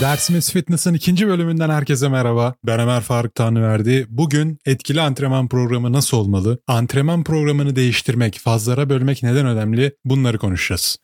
Dersimiz Fitness'ın ikinci bölümünden herkese merhaba. Ben Ömer Faruk Tanrıverdi. Bugün etkili antrenman programı nasıl olmalı? Antrenman programını değiştirmek, fazlara bölmek neden önemli? Bunları konuşacağız.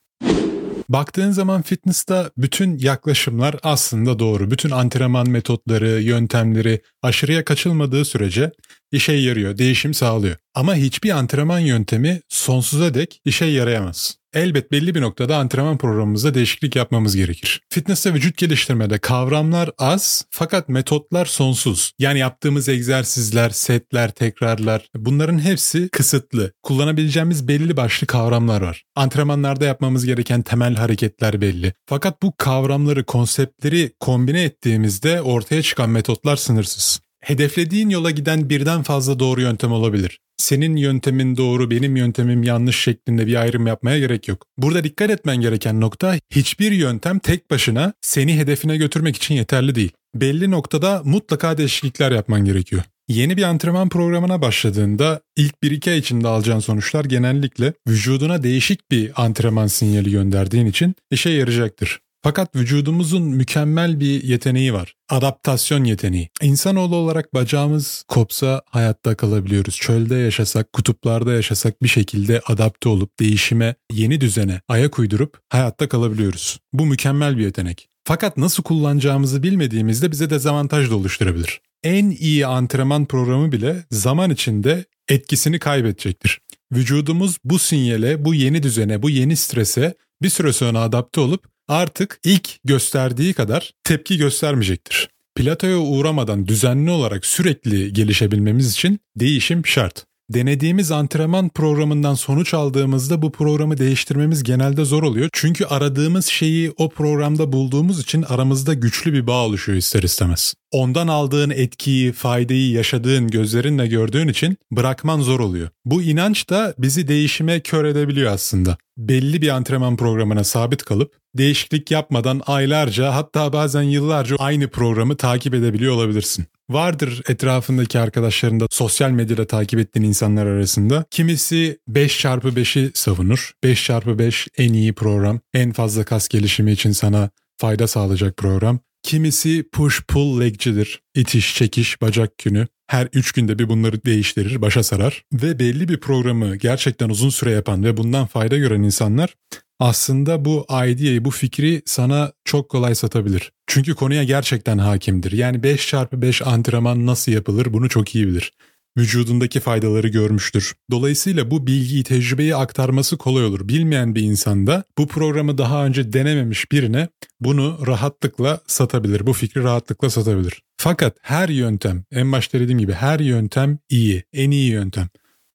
Baktığın zaman fitness'ta bütün yaklaşımlar aslında doğru. Bütün antrenman metotları, yöntemleri aşırıya kaçılmadığı sürece işe yarıyor, değişim sağlıyor. Ama hiçbir antrenman yöntemi sonsuza dek işe yarayamaz. Elbet belli bir noktada antrenman programımızda değişiklik yapmamız gerekir. Fitness ve vücut geliştirmede kavramlar az fakat metotlar sonsuz. Yani yaptığımız egzersizler, setler, tekrarlar bunların hepsi kısıtlı. Kullanabileceğimiz belli başlı kavramlar var. Antrenmanlarda yapmamız gereken temel hareketler belli. Fakat bu kavramları, konseptleri kombine ettiğimizde ortaya çıkan metotlar sınırsız. Hedeflediğin yola giden birden fazla doğru yöntem olabilir. Senin yöntemin doğru, benim yöntemim yanlış şeklinde bir ayrım yapmaya gerek yok. Burada dikkat etmen gereken nokta hiçbir yöntem tek başına seni hedefine götürmek için yeterli değil. Belli noktada mutlaka değişiklikler yapman gerekiyor. Yeni bir antrenman programına başladığında ilk 1-2 ay içinde alacağın sonuçlar genellikle vücuduna değişik bir antrenman sinyali gönderdiğin için işe yarayacaktır. Fakat vücudumuzun mükemmel bir yeteneği var. Adaptasyon yeteneği. İnsanoğlu olarak bacağımız kopsa hayatta kalabiliyoruz. Çölde yaşasak, kutuplarda yaşasak bir şekilde adapte olup değişime, yeni düzene ayak uydurup hayatta kalabiliyoruz. Bu mükemmel bir yetenek. Fakat nasıl kullanacağımızı bilmediğimizde bize dezavantaj da oluşturabilir. En iyi antrenman programı bile zaman içinde etkisini kaybedecektir. Vücudumuz bu sinyale, bu yeni düzene, bu yeni strese bir süre sonra adapte olup artık ilk gösterdiği kadar tepki göstermeyecektir. Platoya uğramadan düzenli olarak sürekli gelişebilmemiz için değişim şart. Denediğimiz antrenman programından sonuç aldığımızda bu programı değiştirmemiz genelde zor oluyor. Çünkü aradığımız şeyi o programda bulduğumuz için aramızda güçlü bir bağ oluşuyor ister istemez. Ondan aldığın etkiyi, faydayı yaşadığın, gözlerinle gördüğün için bırakman zor oluyor. Bu inanç da bizi değişime kör edebiliyor aslında. Belli bir antrenman programına sabit kalıp değişiklik yapmadan aylarca hatta bazen yıllarca aynı programı takip edebiliyor olabilirsin. Vardır etrafındaki arkadaşlarında sosyal medyada takip ettiğin insanlar arasında. Kimisi 5x5'i savunur. 5x5 en iyi program, en fazla kas gelişimi için sana fayda sağlayacak program. Kimisi push pull legcidir. İtiş, çekiş, bacak günü. Her 3 günde bir bunları değiştirir, başa sarar. Ve belli bir programı gerçekten uzun süre yapan ve bundan fayda gören insanlar aslında bu ideayı, bu fikri sana çok kolay satabilir. Çünkü konuya gerçekten hakimdir. Yani 5x5 antrenman nasıl yapılır bunu çok iyi bilir. Vücudundaki faydaları görmüştür. Dolayısıyla bu bilgiyi, tecrübeyi aktarması kolay olur. Bilmeyen bir insanda bu programı daha önce denememiş birine bunu rahatlıkla satabilir. Bu fikri rahatlıkla satabilir. Fakat her yöntem, en başta dediğim gibi her yöntem iyi, en iyi yöntem.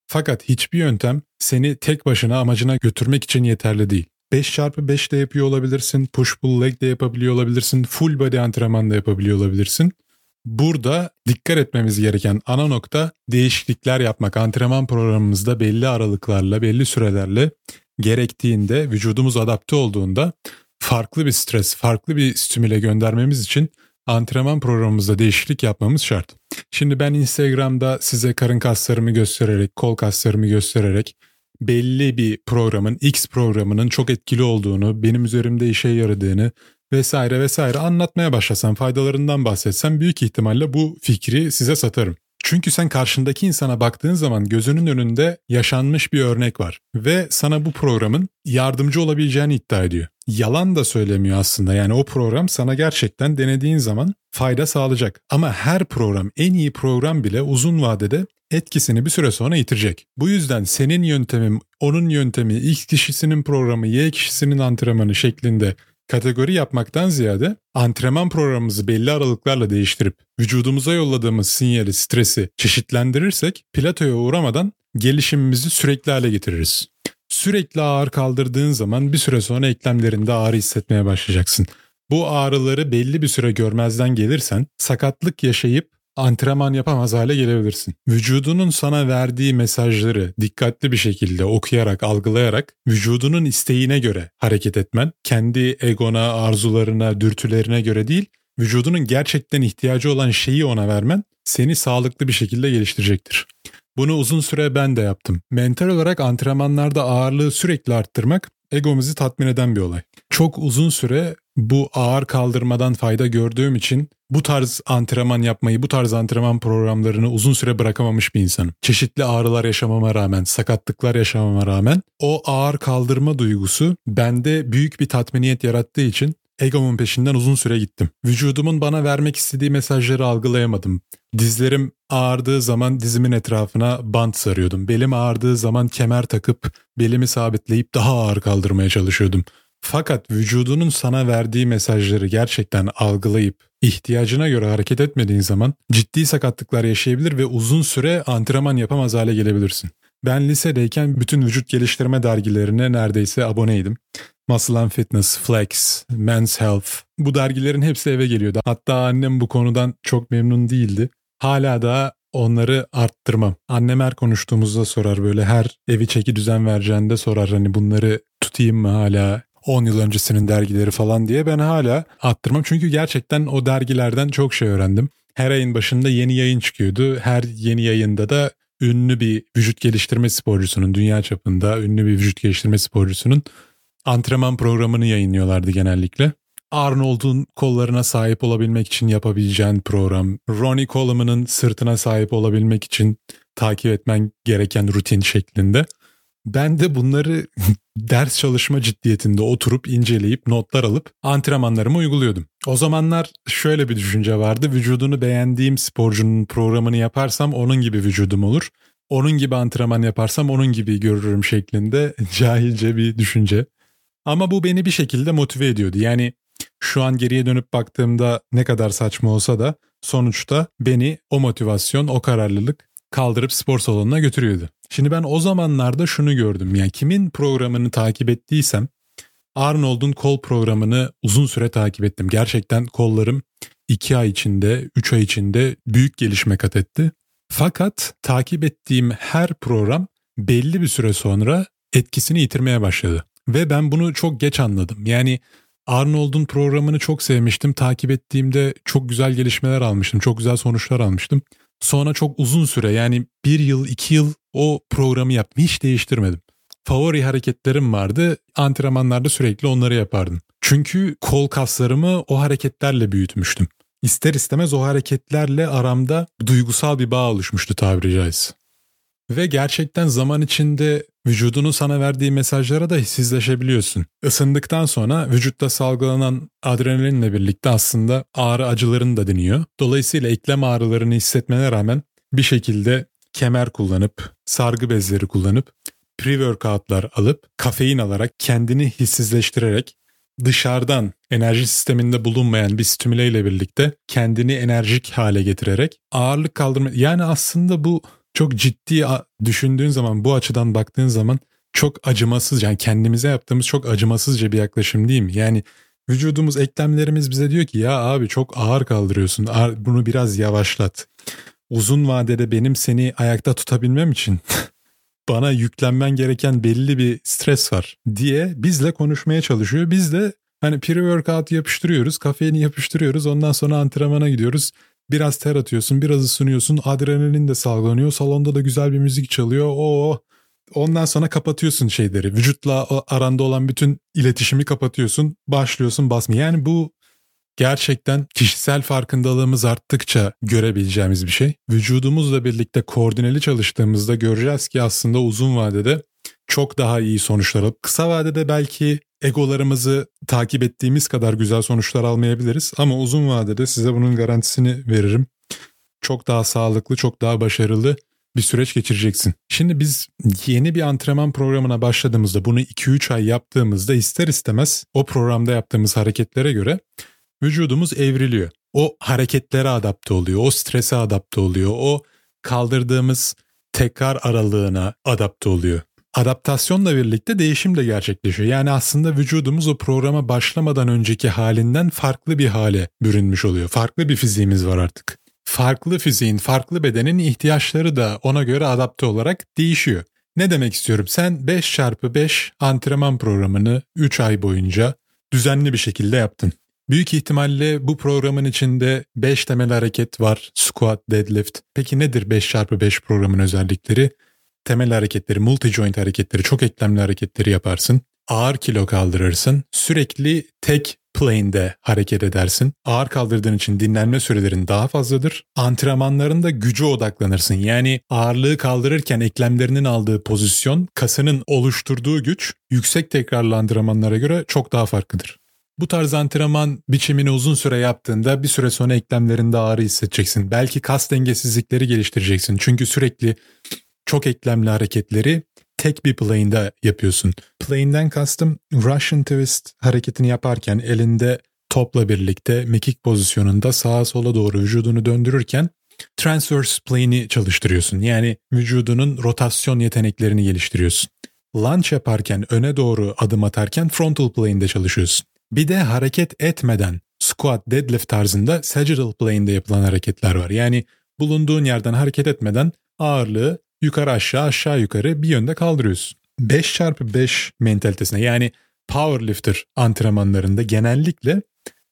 Fakat hiçbir yöntem seni tek başına amacına götürmek için yeterli değil. 5x5 de yapıyor olabilirsin, push pull leg de yapabiliyor olabilirsin, full body antrenman da yapabiliyor olabilirsin. Burada dikkat etmemiz gereken ana nokta değişiklikler yapmak. Antrenman programımızda belli aralıklarla, belli sürelerle gerektiğinde, vücudumuz adapte olduğunda farklı bir stres, farklı bir stimüle göndermemiz için antrenman programımızda değişiklik yapmamız şart. Şimdi ben Instagram'da size karın kaslarımı göstererek, kol kaslarımı göstererek belli bir programın, X programının çok etkili olduğunu, benim üzerimde işe yaradığını vesaire vesaire anlatmaya başlasam, faydalarından bahsetsem büyük ihtimalle bu fikri size satarım. Çünkü sen karşındaki insana baktığın zaman gözünün önünde yaşanmış bir örnek var ve sana bu programın yardımcı olabileceğini iddia ediyor. Yalan da söylemiyor aslında. Yani o program sana gerçekten denediğin zaman fayda sağlayacak. Ama her program, en iyi program bile uzun vadede etkisini bir süre sonra yitirecek. Bu yüzden senin yöntemin, onun yöntemi, X kişisinin programı, Y kişisinin antrenmanı şeklinde kategori yapmaktan ziyade antrenman programımızı belli aralıklarla değiştirip vücudumuza yolladığımız sinyali, stresi çeşitlendirirsek platoya uğramadan gelişimimizi sürekli hale getiririz. Sürekli ağır kaldırdığın zaman bir süre sonra eklemlerinde ağrı hissetmeye başlayacaksın. Bu ağrıları belli bir süre görmezden gelirsen sakatlık yaşayıp antrenman yapamaz hale gelebilirsin. Vücudunun sana verdiği mesajları dikkatli bir şekilde okuyarak, algılayarak vücudunun isteğine göre hareket etmen, kendi egona, arzularına, dürtülerine göre değil, vücudunun gerçekten ihtiyacı olan şeyi ona vermen seni sağlıklı bir şekilde geliştirecektir. Bunu uzun süre ben de yaptım. Mental olarak antrenmanlarda ağırlığı sürekli arttırmak egomuzu tatmin eden bir olay. çok uzun süre bu ağır kaldırmadan fayda gördüğüm için bu tarz antrenman yapmayı, bu tarz antrenman programlarını uzun süre bırakamamış bir insanım. Çeşitli ağrılar yaşamama rağmen, sakatlıklar yaşamama rağmen o ağır kaldırma duygusu bende büyük bir tatminiyet yarattığı için egomun peşinden uzun süre gittim. Vücudumun bana vermek istediği mesajları algılayamadım. Dizlerim ağrıdığı zaman dizimin etrafına bant sarıyordum. Belim ağrıdığı zaman kemer takıp belimi sabitleyip daha ağır kaldırmaya çalışıyordum. Fakat vücudunun sana verdiği mesajları gerçekten algılayıp ihtiyacına göre hareket etmediğin zaman ciddi sakatlıklar yaşayabilir ve uzun süre antrenman yapamaz hale gelebilirsin. Ben lisedeyken bütün vücut geliştirme dergilerine neredeyse aboneydim. Muscle and Fitness, Flex, Men's Health bu dergilerin hepsi eve geliyordu. Hatta annem bu konudan çok memnun değildi. Hala da onları arttırmam. Annem her konuştuğumuzda sorar böyle her evi çeki düzen vereceğinde sorar hani bunları tutayım mı hala 10 yıl öncesinin dergileri falan diye ben hala arttırmam. Çünkü gerçekten o dergilerden çok şey öğrendim. Her ayın başında yeni yayın çıkıyordu. Her yeni yayında da ünlü bir vücut geliştirme sporcusunun, dünya çapında ünlü bir vücut geliştirme sporcusunun antrenman programını yayınlıyorlardı genellikle. Arnold'un kollarına sahip olabilmek için yapabileceğin program, Ronnie Coleman'ın sırtına sahip olabilmek için takip etmen gereken rutin şeklinde. Ben de bunları ders çalışma ciddiyetinde oturup inceleyip notlar alıp antrenmanlarımı uyguluyordum. O zamanlar şöyle bir düşünce vardı. Vücudunu beğendiğim sporcunun programını yaparsam onun gibi vücudum olur. Onun gibi antrenman yaparsam onun gibi görürüm şeklinde cahilce bir düşünce. Ama bu beni bir şekilde motive ediyordu. Yani şu an geriye dönüp baktığımda ne kadar saçma olsa da sonuçta beni o motivasyon, o kararlılık kaldırıp spor salonuna götürüyordu. Şimdi ben o zamanlarda şunu gördüm. Yani kimin programını takip ettiysem Arnold'un kol programını uzun süre takip ettim. Gerçekten kollarım 2 ay içinde, 3 ay içinde büyük gelişme kat etti. Fakat takip ettiğim her program belli bir süre sonra etkisini yitirmeye başladı. Ve ben bunu çok geç anladım. Yani Arnold'un programını çok sevmiştim. Takip ettiğimde çok güzel gelişmeler almıştım. Çok güzel sonuçlar almıştım. Sonra çok uzun süre yani bir yıl iki yıl o programı yaptım. Hiç değiştirmedim. Favori hareketlerim vardı. Antrenmanlarda sürekli onları yapardım. Çünkü kol kaslarımı o hareketlerle büyütmüştüm. İster istemez o hareketlerle aramda duygusal bir bağ oluşmuştu tabiri caizse. Ve gerçekten zaman içinde vücudunun sana verdiği mesajlara da hissizleşebiliyorsun. Isındıktan sonra vücutta salgılanan adrenalinle birlikte aslında ağrı acıların da diniyor. Dolayısıyla eklem ağrılarını hissetmene rağmen bir şekilde kemer kullanıp, sargı bezleri kullanıp, pre-workoutlar alıp, kafein alarak, kendini hissizleştirerek dışarıdan enerji sisteminde bulunmayan bir stimüle ile birlikte kendini enerjik hale getirerek ağırlık kaldırma yani aslında bu çok ciddi düşündüğün zaman bu açıdan baktığın zaman çok acımasız yani kendimize yaptığımız çok acımasızca bir yaklaşım değil mi? Yani vücudumuz eklemlerimiz bize diyor ki ya abi çok ağır kaldırıyorsun bunu biraz yavaşlat. Uzun vadede benim seni ayakta tutabilmem için bana yüklenmen gereken belli bir stres var diye bizle konuşmaya çalışıyor. Biz de hani pre-workout yapıştırıyoruz, kafeini yapıştırıyoruz ondan sonra antrenmana gidiyoruz. Biraz ter atıyorsun, biraz ısınıyorsun, adrenalin de salgılanıyor. Salonda da güzel bir müzik çalıyor. Oo. Ondan sonra kapatıyorsun şeyleri. Vücutla aranda olan bütün iletişimi kapatıyorsun. Başlıyorsun basmaya. Yani bu gerçekten kişisel farkındalığımız arttıkça görebileceğimiz bir şey. Vücudumuzla birlikte koordineli çalıştığımızda göreceğiz ki aslında uzun vadede çok daha iyi sonuçlar alıp kısa vadede belki egolarımızı takip ettiğimiz kadar güzel sonuçlar almayabiliriz ama uzun vadede size bunun garantisini veririm. Çok daha sağlıklı, çok daha başarılı bir süreç geçireceksin. Şimdi biz yeni bir antrenman programına başladığımızda bunu 2-3 ay yaptığımızda ister istemez o programda yaptığımız hareketlere göre vücudumuz evriliyor. O hareketlere adapte oluyor, o strese adapte oluyor, o kaldırdığımız tekrar aralığına adapte oluyor adaptasyonla birlikte değişim de gerçekleşiyor. Yani aslında vücudumuz o programa başlamadan önceki halinden farklı bir hale bürünmüş oluyor. Farklı bir fiziğimiz var artık. Farklı fiziğin, farklı bedenin ihtiyaçları da ona göre adapte olarak değişiyor. Ne demek istiyorum? Sen 5 çarpı 5 antrenman programını 3 ay boyunca düzenli bir şekilde yaptın. Büyük ihtimalle bu programın içinde 5 temel hareket var. Squat, deadlift. Peki nedir 5 çarpı 5 programın özellikleri? Temel hareketleri, multi joint hareketleri, çok eklemli hareketleri yaparsın. ağır kilo kaldırırsın. Sürekli tek plane'de hareket edersin. Ağır kaldırdığın için dinlenme sürelerin daha fazladır. Antrenmanlarında gücü odaklanırsın. Yani ağırlığı kaldırırken eklemlerinin aldığı pozisyon, kasının oluşturduğu güç yüksek tekrarlı antrenmanlara göre çok daha farklıdır. Bu tarz antrenman biçimini uzun süre yaptığında bir süre sonra eklemlerinde ağrı hissedeceksin. Belki kas dengesizlikleri geliştireceksin. Çünkü sürekli çok eklemli hareketleri tek bir plane'de yapıyorsun. Plane'den kastım Russian twist hareketini yaparken elinde topla birlikte mekik pozisyonunda sağa sola doğru vücudunu döndürürken transverse plane'i çalıştırıyorsun. Yani vücudunun rotasyon yeteneklerini geliştiriyorsun. Lunge yaparken öne doğru adım atarken frontal plane'de çalışıyorsun. Bir de hareket etmeden squat, deadlift tarzında sagittal plane'de yapılan hareketler var. Yani bulunduğun yerden hareket etmeden ağırlığı yukarı aşağı aşağı yukarı bir yönde kaldırıyorsun. 5 çarpı 5 mentalitesine yani powerlifter antrenmanlarında genellikle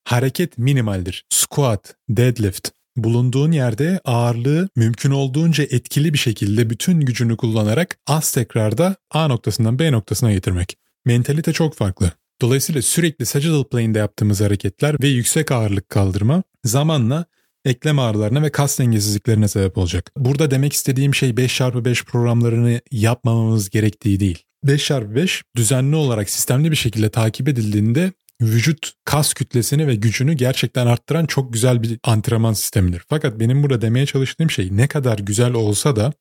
hareket minimaldir. Squat, deadlift, bulunduğun yerde ağırlığı mümkün olduğunca etkili bir şekilde bütün gücünü kullanarak az tekrarda A noktasından B noktasına getirmek. Mentalite çok farklı. Dolayısıyla sürekli sagittal plane'de yaptığımız hareketler ve yüksek ağırlık kaldırma zamanla eklem ağrılarına ve kas dengesizliklerine sebep olacak. Burada demek istediğim şey 5x5 programlarını yapmamamız gerektiği değil. 5x5 düzenli olarak sistemli bir şekilde takip edildiğinde vücut kas kütlesini ve gücünü gerçekten arttıran çok güzel bir antrenman sistemidir. Fakat benim burada demeye çalıştığım şey ne kadar güzel olsa da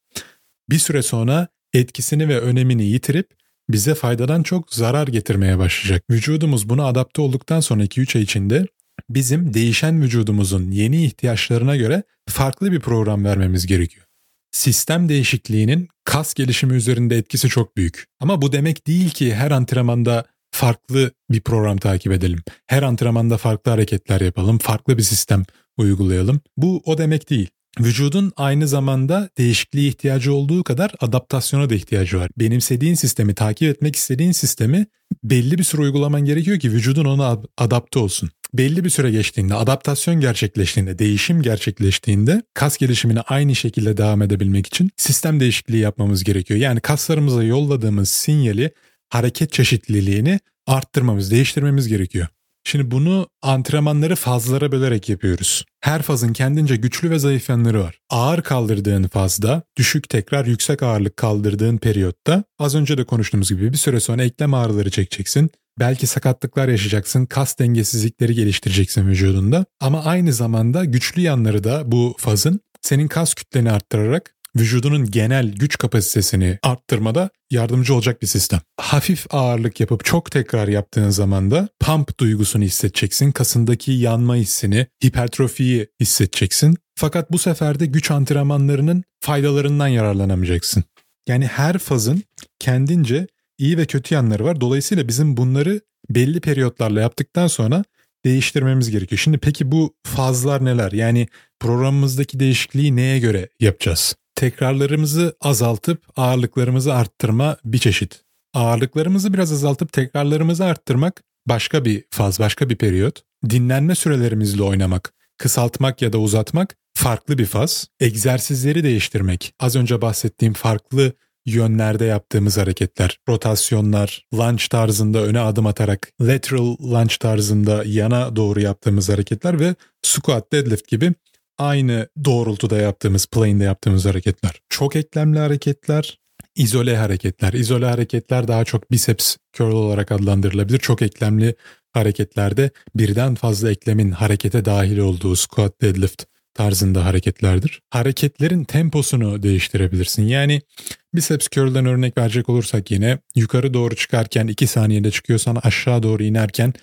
bir süre sonra etkisini ve önemini yitirip bize faydadan çok zarar getirmeye başlayacak. Vücudumuz buna adapte olduktan sonra 2-3 ay içinde bizim değişen vücudumuzun yeni ihtiyaçlarına göre farklı bir program vermemiz gerekiyor. Sistem değişikliğinin kas gelişimi üzerinde etkisi çok büyük. Ama bu demek değil ki her antrenmanda farklı bir program takip edelim. Her antrenmanda farklı hareketler yapalım, farklı bir sistem uygulayalım. Bu o demek değil. Vücudun aynı zamanda değişikliğe ihtiyacı olduğu kadar adaptasyona da ihtiyacı var. Benimsediğin sistemi, takip etmek istediğin sistemi belli bir süre uygulaman gerekiyor ki vücudun ona adapte olsun. Belli bir süre geçtiğinde, adaptasyon gerçekleştiğinde, değişim gerçekleştiğinde kas gelişimine aynı şekilde devam edebilmek için sistem değişikliği yapmamız gerekiyor. Yani kaslarımıza yolladığımız sinyali, hareket çeşitliliğini arttırmamız, değiştirmemiz gerekiyor. Şimdi bunu antrenmanları fazlara bölerek yapıyoruz. Her fazın kendince güçlü ve zayıf yanları var. Ağır kaldırdığın fazda, düşük tekrar yüksek ağırlık kaldırdığın periyotta az önce de konuştuğumuz gibi bir süre sonra eklem ağrıları çekeceksin. Belki sakatlıklar yaşayacaksın, kas dengesizlikleri geliştireceksin vücudunda. Ama aynı zamanda güçlü yanları da bu fazın senin kas kütleni arttırarak vücudunun genel güç kapasitesini arttırmada yardımcı olacak bir sistem. Hafif ağırlık yapıp çok tekrar yaptığın zaman da pump duygusunu hissedeceksin. Kasındaki yanma hissini, hipertrofiyi hissedeceksin. Fakat bu sefer de güç antrenmanlarının faydalarından yararlanamayacaksın. Yani her fazın kendince iyi ve kötü yanları var. Dolayısıyla bizim bunları belli periyotlarla yaptıktan sonra değiştirmemiz gerekiyor. Şimdi peki bu fazlar neler? Yani programımızdaki değişikliği neye göre yapacağız? Tekrarlarımızı azaltıp ağırlıklarımızı arttırma bir çeşit. Ağırlıklarımızı biraz azaltıp tekrarlarımızı arttırmak başka bir faz, başka bir periyot. Dinlenme sürelerimizle oynamak, kısaltmak ya da uzatmak farklı bir faz. Egzersizleri değiştirmek, az önce bahsettiğim farklı yönlerde yaptığımız hareketler, rotasyonlar, lunge tarzında öne adım atarak, lateral lunge tarzında yana doğru yaptığımız hareketler ve squat, deadlift gibi aynı doğrultuda yaptığımız, plane'de yaptığımız hareketler. Çok eklemli hareketler, izole hareketler. İzole hareketler daha çok biceps curl olarak adlandırılabilir. Çok eklemli hareketlerde birden fazla eklemin harekete dahil olduğu squat, deadlift tarzında hareketlerdir. Hareketlerin temposunu değiştirebilirsin. Yani biceps curl'den örnek verecek olursak yine yukarı doğru çıkarken 2 saniyede çıkıyorsan aşağı doğru inerken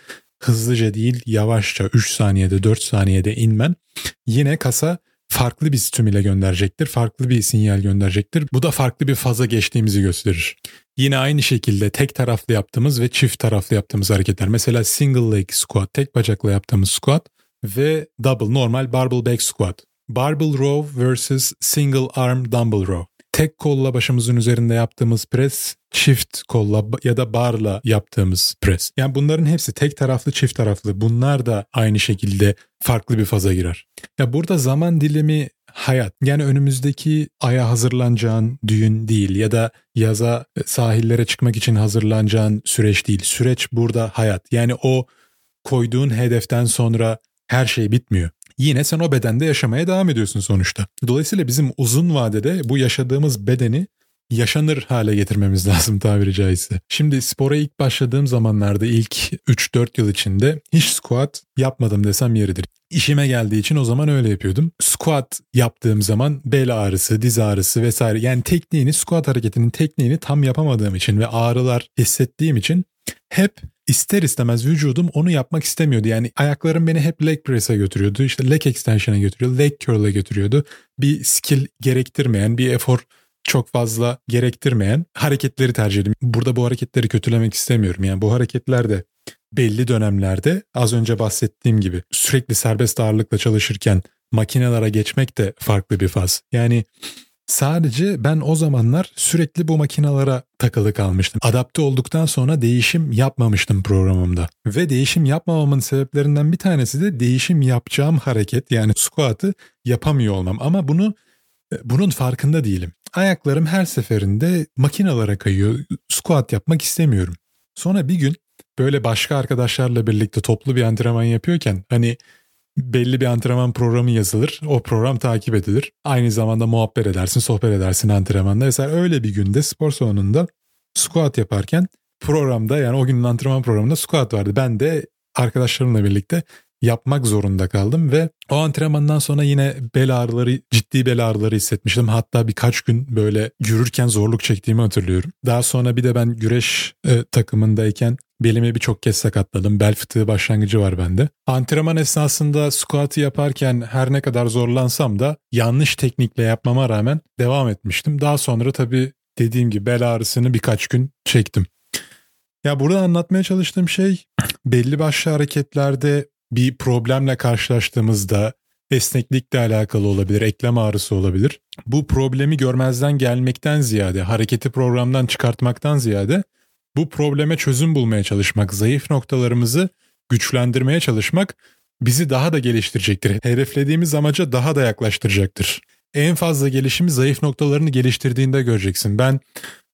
hızlıca değil yavaşça 3 saniyede 4 saniyede inmen yine kasa farklı bir stimüle gönderecektir. Farklı bir sinyal gönderecektir. Bu da farklı bir faza geçtiğimizi gösterir. Yine aynı şekilde tek taraflı yaptığımız ve çift taraflı yaptığımız hareketler. Mesela single leg squat, tek bacakla yaptığımız squat ve double normal barbell back squat. Barbell row versus single arm dumbbell row tek kolla başımızın üzerinde yaptığımız pres, çift kolla ya da barla yaptığımız pres. Yani bunların hepsi tek taraflı çift taraflı. Bunlar da aynı şekilde farklı bir faza girer. Ya burada zaman dilimi hayat. Yani önümüzdeki aya hazırlanacağın düğün değil ya da yaza sahillere çıkmak için hazırlanacağın süreç değil. Süreç burada hayat. Yani o koyduğun hedeften sonra her şey bitmiyor. Yine sen o bedende yaşamaya devam ediyorsun sonuçta. Dolayısıyla bizim uzun vadede bu yaşadığımız bedeni yaşanır hale getirmemiz lazım tabiri caizse. Şimdi spora ilk başladığım zamanlarda ilk 3-4 yıl içinde hiç squat yapmadım desem yeridir. İşime geldiği için o zaman öyle yapıyordum. Squat yaptığım zaman bel ağrısı, diz ağrısı vesaire yani tekniğini squat hareketinin tekniğini tam yapamadığım için ve ağrılar hissettiğim için hep ister istemez vücudum onu yapmak istemiyordu. Yani ayaklarım beni hep leg press'e götürüyordu. İşte leg extension'a götürüyordu. Leg curl'e götürüyordu. Bir skill gerektirmeyen, bir efor çok fazla gerektirmeyen hareketleri tercih ediyorum. Burada bu hareketleri kötülemek istemiyorum. Yani bu hareketler de belli dönemlerde az önce bahsettiğim gibi sürekli serbest ağırlıkla çalışırken makinelere geçmek de farklı bir faz. Yani sadece ben o zamanlar sürekli bu makinalara takılı kalmıştım. Adapte olduktan sonra değişim yapmamıştım programımda. Ve değişim yapmamamın sebeplerinden bir tanesi de değişim yapacağım hareket yani squat'ı yapamıyor olmam. Ama bunu bunun farkında değilim. Ayaklarım her seferinde makinalara kayıyor. Squat yapmak istemiyorum. Sonra bir gün böyle başka arkadaşlarla birlikte toplu bir antrenman yapıyorken hani belli bir antrenman programı yazılır. O program takip edilir. Aynı zamanda muhabbet edersin, sohbet edersin antrenmanda. Mesela öyle bir günde spor salonunda squat yaparken programda yani o günün antrenman programında squat vardı. Ben de arkadaşlarımla birlikte yapmak zorunda kaldım ve o antrenmandan sonra yine bel ağrıları, ciddi bel ağrıları hissetmiştim. Hatta birkaç gün böyle yürürken zorluk çektiğimi hatırlıyorum. Daha sonra bir de ben güreş e, takımındayken belimi birçok kez sakatladım. Bel fıtığı başlangıcı var bende. Antrenman esnasında squat'ı yaparken her ne kadar zorlansam da yanlış teknikle yapmama rağmen devam etmiştim. Daha sonra tabii dediğim gibi bel ağrısını birkaç gün çektim. Ya burada anlatmaya çalıştığım şey belli başlı hareketlerde bir problemle karşılaştığımızda esneklikle alakalı olabilir, eklem ağrısı olabilir. Bu problemi görmezden gelmekten ziyade, hareketi programdan çıkartmaktan ziyade bu probleme çözüm bulmaya çalışmak, zayıf noktalarımızı güçlendirmeye çalışmak bizi daha da geliştirecektir. Hedeflediğimiz amaca daha da yaklaştıracaktır. En fazla gelişimi zayıf noktalarını geliştirdiğinde göreceksin. Ben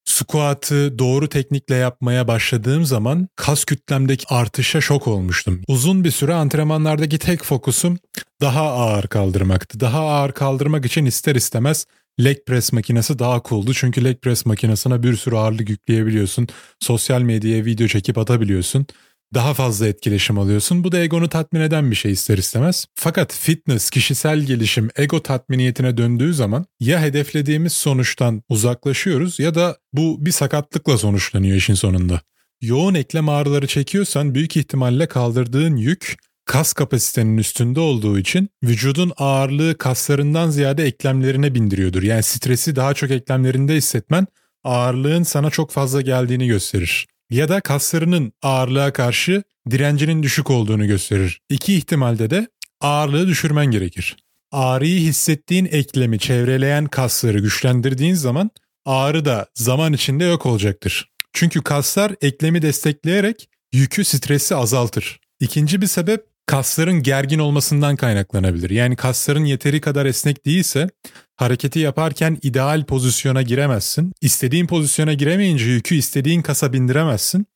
Squat'ı doğru teknikle yapmaya başladığım zaman kas kütlemdeki artışa şok olmuştum. Uzun bir süre antrenmanlardaki tek fokusum daha ağır kaldırmaktı. Daha ağır kaldırmak için ister istemez leg press makinesi daha cool'du. Çünkü leg press makinesine bir sürü ağırlık yükleyebiliyorsun. Sosyal medyaya video çekip atabiliyorsun daha fazla etkileşim alıyorsun. Bu da egonu tatmin eden bir şey ister istemez. Fakat fitness, kişisel gelişim ego tatminiyetine döndüğü zaman ya hedeflediğimiz sonuçtan uzaklaşıyoruz ya da bu bir sakatlıkla sonuçlanıyor işin sonunda. Yoğun eklem ağrıları çekiyorsan büyük ihtimalle kaldırdığın yük kas kapasitenin üstünde olduğu için vücudun ağırlığı kaslarından ziyade eklemlerine bindiriyordur. Yani stresi daha çok eklemlerinde hissetmen ağırlığın sana çok fazla geldiğini gösterir ya da kaslarının ağırlığa karşı direncinin düşük olduğunu gösterir. İki ihtimalde de ağırlığı düşürmen gerekir. Ağrıyı hissettiğin eklemi çevreleyen kasları güçlendirdiğin zaman ağrı da zaman içinde yok olacaktır. Çünkü kaslar eklemi destekleyerek yükü stresi azaltır. İkinci bir sebep kasların gergin olmasından kaynaklanabilir. Yani kasların yeteri kadar esnek değilse hareketi yaparken ideal pozisyona giremezsin. İstediğin pozisyona giremeyince yükü istediğin kasa bindiremezsin.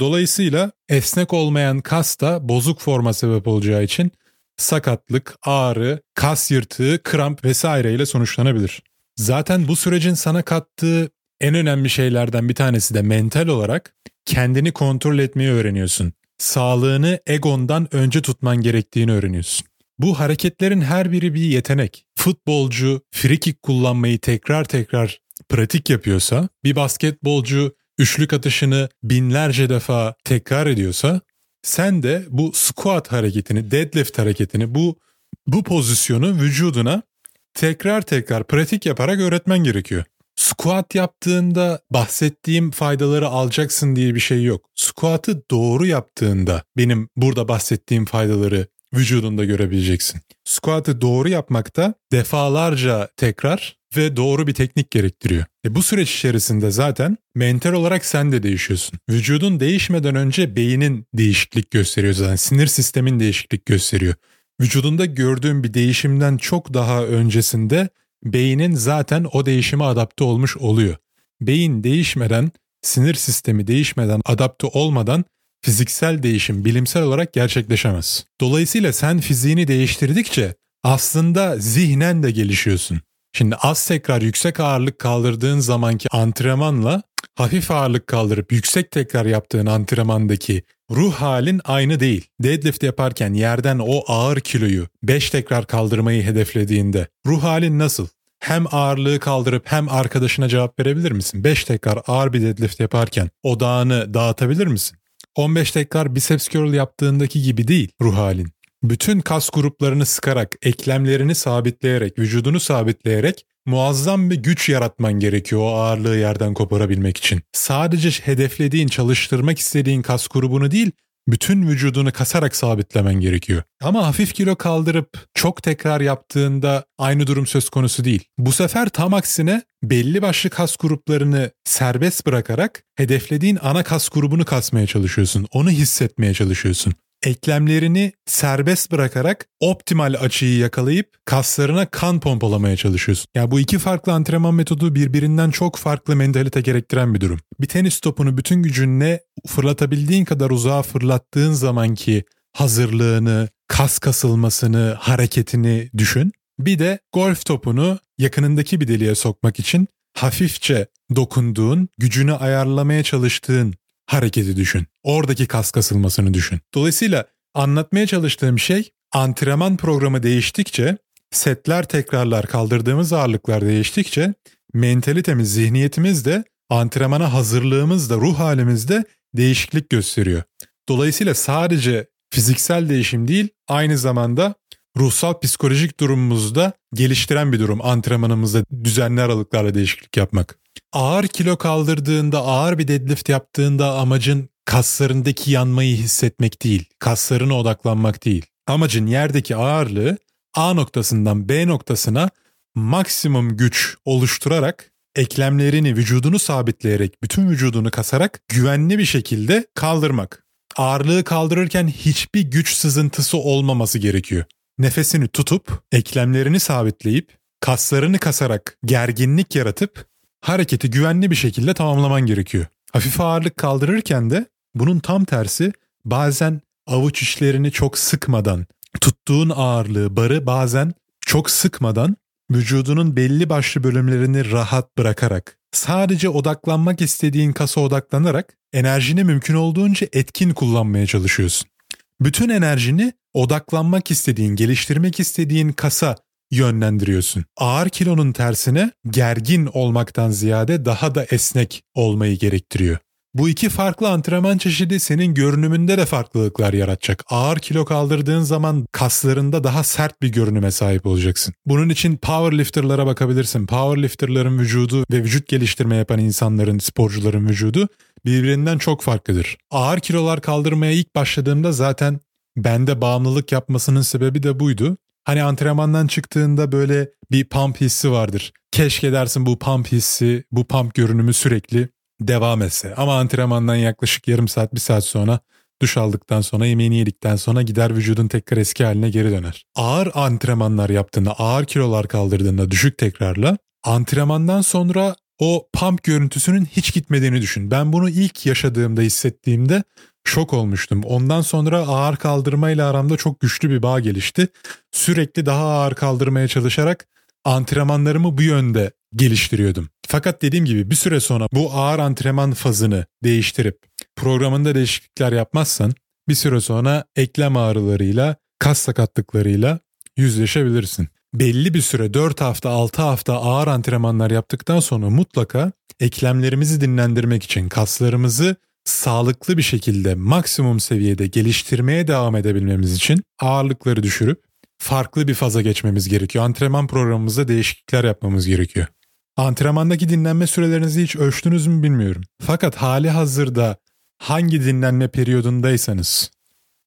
Dolayısıyla esnek olmayan kas da bozuk forma sebep olacağı için sakatlık, ağrı, kas yırtığı, kramp vesaire ile sonuçlanabilir. Zaten bu sürecin sana kattığı en önemli şeylerden bir tanesi de mental olarak kendini kontrol etmeyi öğreniyorsun sağlığını egondan önce tutman gerektiğini öğreniyorsun. Bu hareketlerin her biri bir yetenek. Futbolcu free kick kullanmayı tekrar tekrar pratik yapıyorsa, bir basketbolcu üçlük atışını binlerce defa tekrar ediyorsa, sen de bu squat hareketini, deadlift hareketini, bu bu pozisyonu vücuduna tekrar tekrar pratik yaparak öğretmen gerekiyor. Squat yaptığında bahsettiğim faydaları alacaksın diye bir şey yok. Squat'ı doğru yaptığında benim burada bahsettiğim faydaları vücudunda görebileceksin. Squat'ı doğru yapmakta defalarca tekrar ve doğru bir teknik gerektiriyor. E bu süreç içerisinde zaten mental olarak sen de değişiyorsun. Vücudun değişmeden önce beynin değişiklik gösteriyor zaten. Sinir sistemin değişiklik gösteriyor. vücudunda gördüğün bir değişimden çok daha öncesinde beynin zaten o değişime adapte olmuş oluyor. Beyin değişmeden, sinir sistemi değişmeden, adapte olmadan fiziksel değişim bilimsel olarak gerçekleşemez. Dolayısıyla sen fiziğini değiştirdikçe aslında zihnen de gelişiyorsun. Şimdi az tekrar yüksek ağırlık kaldırdığın zamanki antrenmanla hafif ağırlık kaldırıp yüksek tekrar yaptığın antrenmandaki ruh halin aynı değil. Deadlift yaparken yerden o ağır kiloyu 5 tekrar kaldırmayı hedeflediğinde ruh halin nasıl? Hem ağırlığı kaldırıp hem arkadaşına cevap verebilir misin? 5 tekrar ağır bir deadlift yaparken odağını dağıtabilir misin? 15 tekrar biceps curl yaptığındaki gibi değil ruh halin. Bütün kas gruplarını sıkarak, eklemlerini sabitleyerek, vücudunu sabitleyerek muazzam bir güç yaratman gerekiyor o ağırlığı yerden koparabilmek için. Sadece hedeflediğin, çalıştırmak istediğin kas grubunu değil, bütün vücudunu kasarak sabitlemen gerekiyor. Ama hafif kilo kaldırıp çok tekrar yaptığında aynı durum söz konusu değil. Bu sefer tam aksine belli başlı kas gruplarını serbest bırakarak hedeflediğin ana kas grubunu kasmaya çalışıyorsun. Onu hissetmeye çalışıyorsun eklemlerini serbest bırakarak optimal açıyı yakalayıp kaslarına kan pompalamaya çalışıyorsun. Yani bu iki farklı antrenman metodu birbirinden çok farklı mentalite gerektiren bir durum. Bir tenis topunu bütün gücünle fırlatabildiğin kadar uzağa fırlattığın zamanki hazırlığını, kas kasılmasını, hareketini düşün. Bir de golf topunu yakınındaki bir deliğe sokmak için hafifçe dokunduğun, gücünü ayarlamaya çalıştığın hareketi düşün. Oradaki kas kasılmasını düşün. Dolayısıyla anlatmaya çalıştığım şey antrenman programı değiştikçe, setler tekrarlar kaldırdığımız ağırlıklar değiştikçe mentalitemiz, zihniyetimiz de antrenmana hazırlığımız da ruh halimizde değişiklik gösteriyor. Dolayısıyla sadece fiziksel değişim değil, aynı zamanda ruhsal psikolojik durumumuzda geliştiren bir durum antrenmanımızda düzenli aralıklarla değişiklik yapmak. Ağır kilo kaldırdığında, ağır bir deadlift yaptığında amacın kaslarındaki yanmayı hissetmek değil, kaslarına odaklanmak değil. Amacın yerdeki ağırlığı A noktasından B noktasına maksimum güç oluşturarak eklemlerini, vücudunu sabitleyerek, bütün vücudunu kasarak güvenli bir şekilde kaldırmak. Ağırlığı kaldırırken hiçbir güç sızıntısı olmaması gerekiyor. Nefesini tutup, eklemlerini sabitleyip, kaslarını kasarak gerginlik yaratıp hareketi güvenli bir şekilde tamamlaman gerekiyor. Hafif ağırlık kaldırırken de bunun tam tersi bazen avuç içlerini çok sıkmadan, tuttuğun ağırlığı, barı bazen çok sıkmadan vücudunun belli başlı bölümlerini rahat bırakarak, sadece odaklanmak istediğin kasa odaklanarak enerjini mümkün olduğunca etkin kullanmaya çalışıyorsun. Bütün enerjini odaklanmak istediğin, geliştirmek istediğin kasa yönlendiriyorsun. Ağır kilonun tersine gergin olmaktan ziyade daha da esnek olmayı gerektiriyor. Bu iki farklı antrenman çeşidi senin görünümünde de farklılıklar yaratacak. Ağır kilo kaldırdığın zaman kaslarında daha sert bir görünüme sahip olacaksın. Bunun için powerlifterlara bakabilirsin. Powerlifterların vücudu ve vücut geliştirme yapan insanların, sporcuların vücudu birbirinden çok farklıdır. Ağır kilolar kaldırmaya ilk başladığımda zaten bende bağımlılık yapmasının sebebi de buydu. Hani antrenmandan çıktığında böyle bir pump hissi vardır. Keşke dersin bu pump hissi, bu pump görünümü sürekli devam etse. Ama antrenmandan yaklaşık yarım saat, bir saat sonra duş aldıktan sonra yemeğini yedikten sonra gider vücudun tekrar eski haline geri döner. Ağır antrenmanlar yaptığında, ağır kilolar kaldırdığında düşük tekrarla antrenmandan sonra o pump görüntüsünün hiç gitmediğini düşün. Ben bunu ilk yaşadığımda, hissettiğimde şok olmuştum. Ondan sonra ağır kaldırmayla aramda çok güçlü bir bağ gelişti. Sürekli daha ağır kaldırmaya çalışarak antrenmanlarımı bu yönde geliştiriyordum. Fakat dediğim gibi bir süre sonra bu ağır antrenman fazını değiştirip programında değişiklikler yapmazsan bir süre sonra eklem ağrılarıyla, kas sakatlıklarıyla yüzleşebilirsin. Belli bir süre 4 hafta 6 hafta ağır antrenmanlar yaptıktan sonra mutlaka eklemlerimizi dinlendirmek için kaslarımızı sağlıklı bir şekilde maksimum seviyede geliştirmeye devam edebilmemiz için ağırlıkları düşürüp farklı bir faza geçmemiz gerekiyor. Antrenman programımızda değişiklikler yapmamız gerekiyor. Antrenmandaki dinlenme sürelerinizi hiç ölçtünüz mü bilmiyorum. Fakat hali hazırda hangi dinlenme periyodundaysanız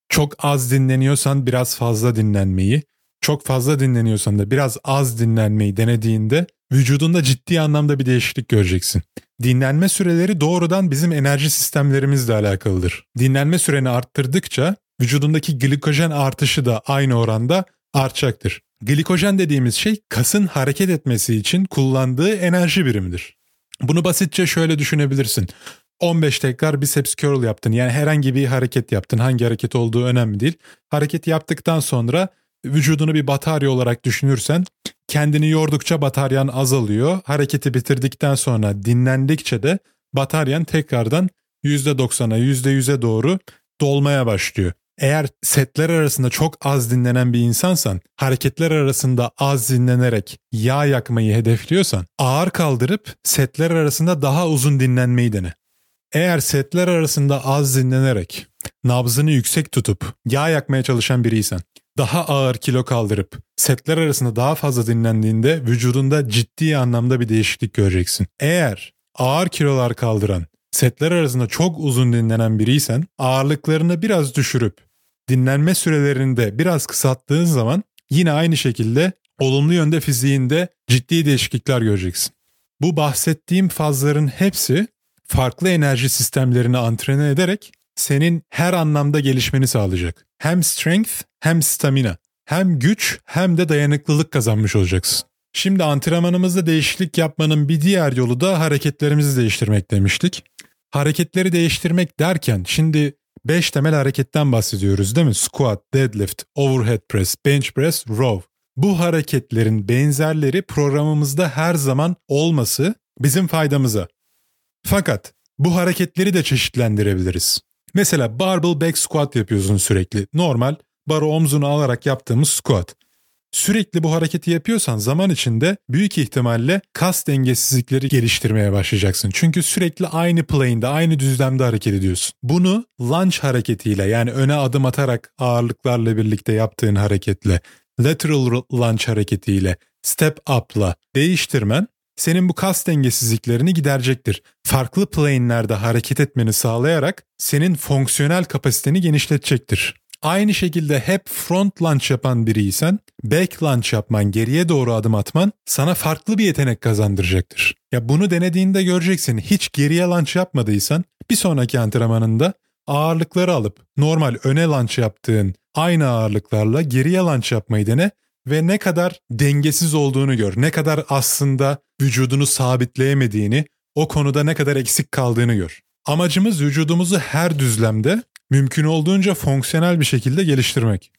çok az dinleniyorsan biraz fazla dinlenmeyi, çok fazla dinleniyorsan da biraz az dinlenmeyi denediğinde vücudunda ciddi anlamda bir değişiklik göreceksin. Dinlenme süreleri doğrudan bizim enerji sistemlerimizle alakalıdır. Dinlenme süreni arttırdıkça vücudundaki glikojen artışı da aynı oranda artacaktır. Glikojen dediğimiz şey kasın hareket etmesi için kullandığı enerji birimidir. Bunu basitçe şöyle düşünebilirsin. 15 tekrar biceps curl yaptın. Yani herhangi bir hareket yaptın. Hangi hareket olduğu önemli değil. Hareket yaptıktan sonra vücudunu bir batarya olarak düşünürsen kendini yordukça bataryan azalıyor. Hareketi bitirdikten sonra dinlendikçe de bataryan tekrardan %90'a %100'e doğru dolmaya başlıyor. Eğer setler arasında çok az dinlenen bir insansan, hareketler arasında az dinlenerek yağ yakmayı hedefliyorsan, ağır kaldırıp setler arasında daha uzun dinlenmeyi dene. Eğer setler arasında az dinlenerek, nabzını yüksek tutup yağ yakmaya çalışan biriysen, daha ağır kilo kaldırıp setler arasında daha fazla dinlendiğinde vücudunda ciddi anlamda bir değişiklik göreceksin. Eğer ağır kilolar kaldıran, setler arasında çok uzun dinlenen biriysen ağırlıklarını biraz düşürüp dinlenme sürelerini de biraz kısalttığın zaman yine aynı şekilde olumlu yönde fiziğinde ciddi değişiklikler göreceksin. Bu bahsettiğim fazların hepsi farklı enerji sistemlerini antrene ederek senin her anlamda gelişmeni sağlayacak. Hem strength hem stamina. Hem güç hem de dayanıklılık kazanmış olacaksın. Şimdi antrenmanımızda değişiklik yapmanın bir diğer yolu da hareketlerimizi değiştirmek demiştik. Hareketleri değiştirmek derken şimdi 5 temel hareketten bahsediyoruz değil mi? Squat, deadlift, overhead press, bench press, row. Bu hareketlerin benzerleri programımızda her zaman olması bizim faydamıza. Fakat bu hareketleri de çeşitlendirebiliriz. Mesela barbell back squat yapıyorsun sürekli. Normal barı omzuna alarak yaptığımız squat. Sürekli bu hareketi yapıyorsan zaman içinde büyük ihtimalle kas dengesizlikleri geliştirmeye başlayacaksın. Çünkü sürekli aynı plane'de, aynı düzlemde hareket ediyorsun. Bunu lunge hareketiyle yani öne adım atarak ağırlıklarla birlikte yaptığın hareketle, lateral lunge hareketiyle, step up'la değiştirmen senin bu kas dengesizliklerini giderecektir. Farklı plane'lerde hareket etmeni sağlayarak senin fonksiyonel kapasiteni genişletecektir. Aynı şekilde hep front lunge yapan biriysen back lunge yapman, geriye doğru adım atman sana farklı bir yetenek kazandıracaktır. Ya bunu denediğinde göreceksin. Hiç geriye lunge yapmadıysan bir sonraki antrenmanında ağırlıkları alıp normal öne lunge yaptığın aynı ağırlıklarla geriye lunge yapmayı dene ve ne kadar dengesiz olduğunu gör. Ne kadar aslında vücudunu sabitleyemediğini, o konuda ne kadar eksik kaldığını gör. Amacımız vücudumuzu her düzlemde mümkün olduğunca fonksiyonel bir şekilde geliştirmek.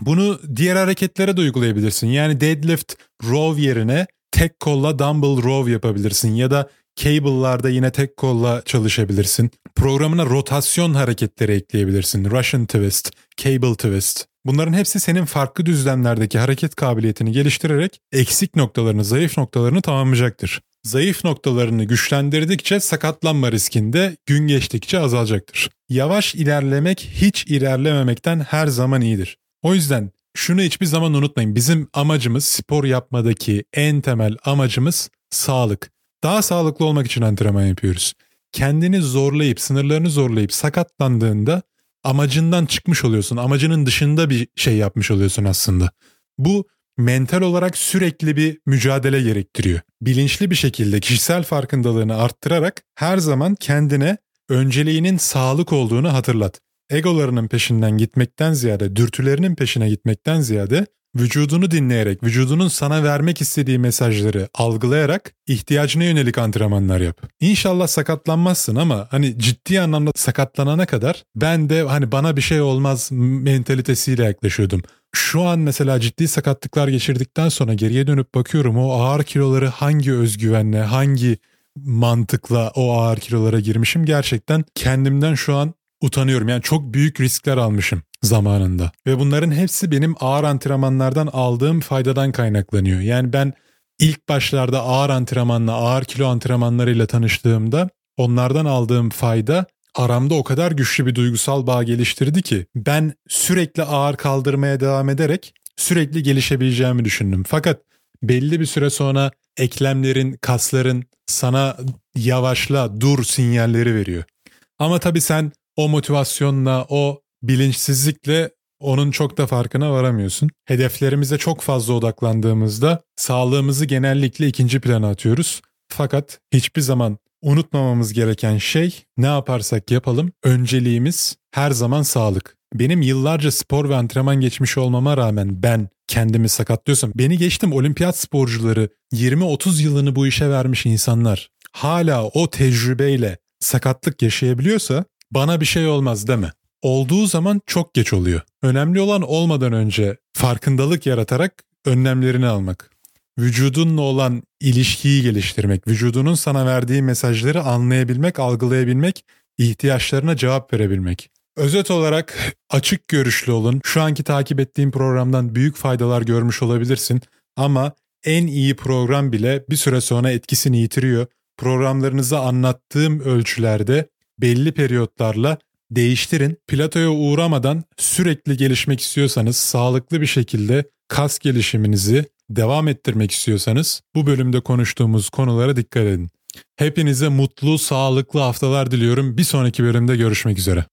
Bunu diğer hareketlere de uygulayabilirsin. Yani deadlift row yerine tek kolla dumbbell row yapabilirsin ya da cable'larda yine tek kolla çalışabilirsin. Programına rotasyon hareketleri ekleyebilirsin. Russian twist, cable twist. Bunların hepsi senin farklı düzlemlerdeki hareket kabiliyetini geliştirerek eksik noktalarını, zayıf noktalarını tamamlayacaktır. Zayıf noktalarını güçlendirdikçe sakatlanma riskinde gün geçtikçe azalacaktır. Yavaş ilerlemek hiç ilerlememekten her zaman iyidir. O yüzden şunu hiçbir zaman unutmayın. Bizim amacımız spor yapmadaki en temel amacımız sağlık. Daha sağlıklı olmak için antrenman yapıyoruz. Kendini zorlayıp, sınırlarını zorlayıp sakatlandığında amacından çıkmış oluyorsun. Amacının dışında bir şey yapmış oluyorsun aslında. Bu mental olarak sürekli bir mücadele gerektiriyor. Bilinçli bir şekilde kişisel farkındalığını arttırarak her zaman kendine önceliğinin sağlık olduğunu hatırlat. Egolarının peşinden gitmekten ziyade, dürtülerinin peşine gitmekten ziyade vücudunu dinleyerek, vücudunun sana vermek istediği mesajları algılayarak ihtiyacına yönelik antrenmanlar yap. İnşallah sakatlanmazsın ama hani ciddi anlamda sakatlanana kadar ben de hani bana bir şey olmaz mentalitesiyle yaklaşıyordum. Şu an mesela ciddi sakatlıklar geçirdikten sonra geriye dönüp bakıyorum o ağır kiloları hangi özgüvenle, hangi mantıkla o ağır kilolara girmişim gerçekten kendimden şu an utanıyorum. Yani çok büyük riskler almışım zamanında. Ve bunların hepsi benim ağır antrenmanlardan aldığım faydadan kaynaklanıyor. Yani ben ilk başlarda ağır antrenmanla, ağır kilo antrenmanlarıyla tanıştığımda onlardan aldığım fayda aramda o kadar güçlü bir duygusal bağ geliştirdi ki ben sürekli ağır kaldırmaya devam ederek sürekli gelişebileceğimi düşündüm. Fakat belli bir süre sonra eklemlerin, kasların sana yavaşla, dur sinyalleri veriyor. Ama tabii sen o motivasyonla, o bilinçsizlikle onun çok da farkına varamıyorsun. Hedeflerimize çok fazla odaklandığımızda sağlığımızı genellikle ikinci plana atıyoruz. Fakat hiçbir zaman unutmamamız gereken şey ne yaparsak yapalım önceliğimiz her zaman sağlık. Benim yıllarca spor ve antrenman geçmiş olmama rağmen ben kendimi sakatlıyorsam beni geçtim olimpiyat sporcuları 20-30 yılını bu işe vermiş insanlar hala o tecrübeyle sakatlık yaşayabiliyorsa bana bir şey olmaz deme. Olduğu zaman çok geç oluyor. Önemli olan olmadan önce farkındalık yaratarak önlemlerini almak. Vücudunla olan ilişkiyi geliştirmek, vücudunun sana verdiği mesajları anlayabilmek, algılayabilmek, ihtiyaçlarına cevap verebilmek. Özet olarak açık görüşlü olun. Şu anki takip ettiğim programdan büyük faydalar görmüş olabilirsin ama en iyi program bile bir süre sonra etkisini yitiriyor. Programlarınızı anlattığım ölçülerde belli periyotlarla değiştirin. Platoya uğramadan sürekli gelişmek istiyorsanız, sağlıklı bir şekilde kas gelişiminizi devam ettirmek istiyorsanız bu bölümde konuştuğumuz konulara dikkat edin. Hepinize mutlu, sağlıklı haftalar diliyorum. Bir sonraki bölümde görüşmek üzere.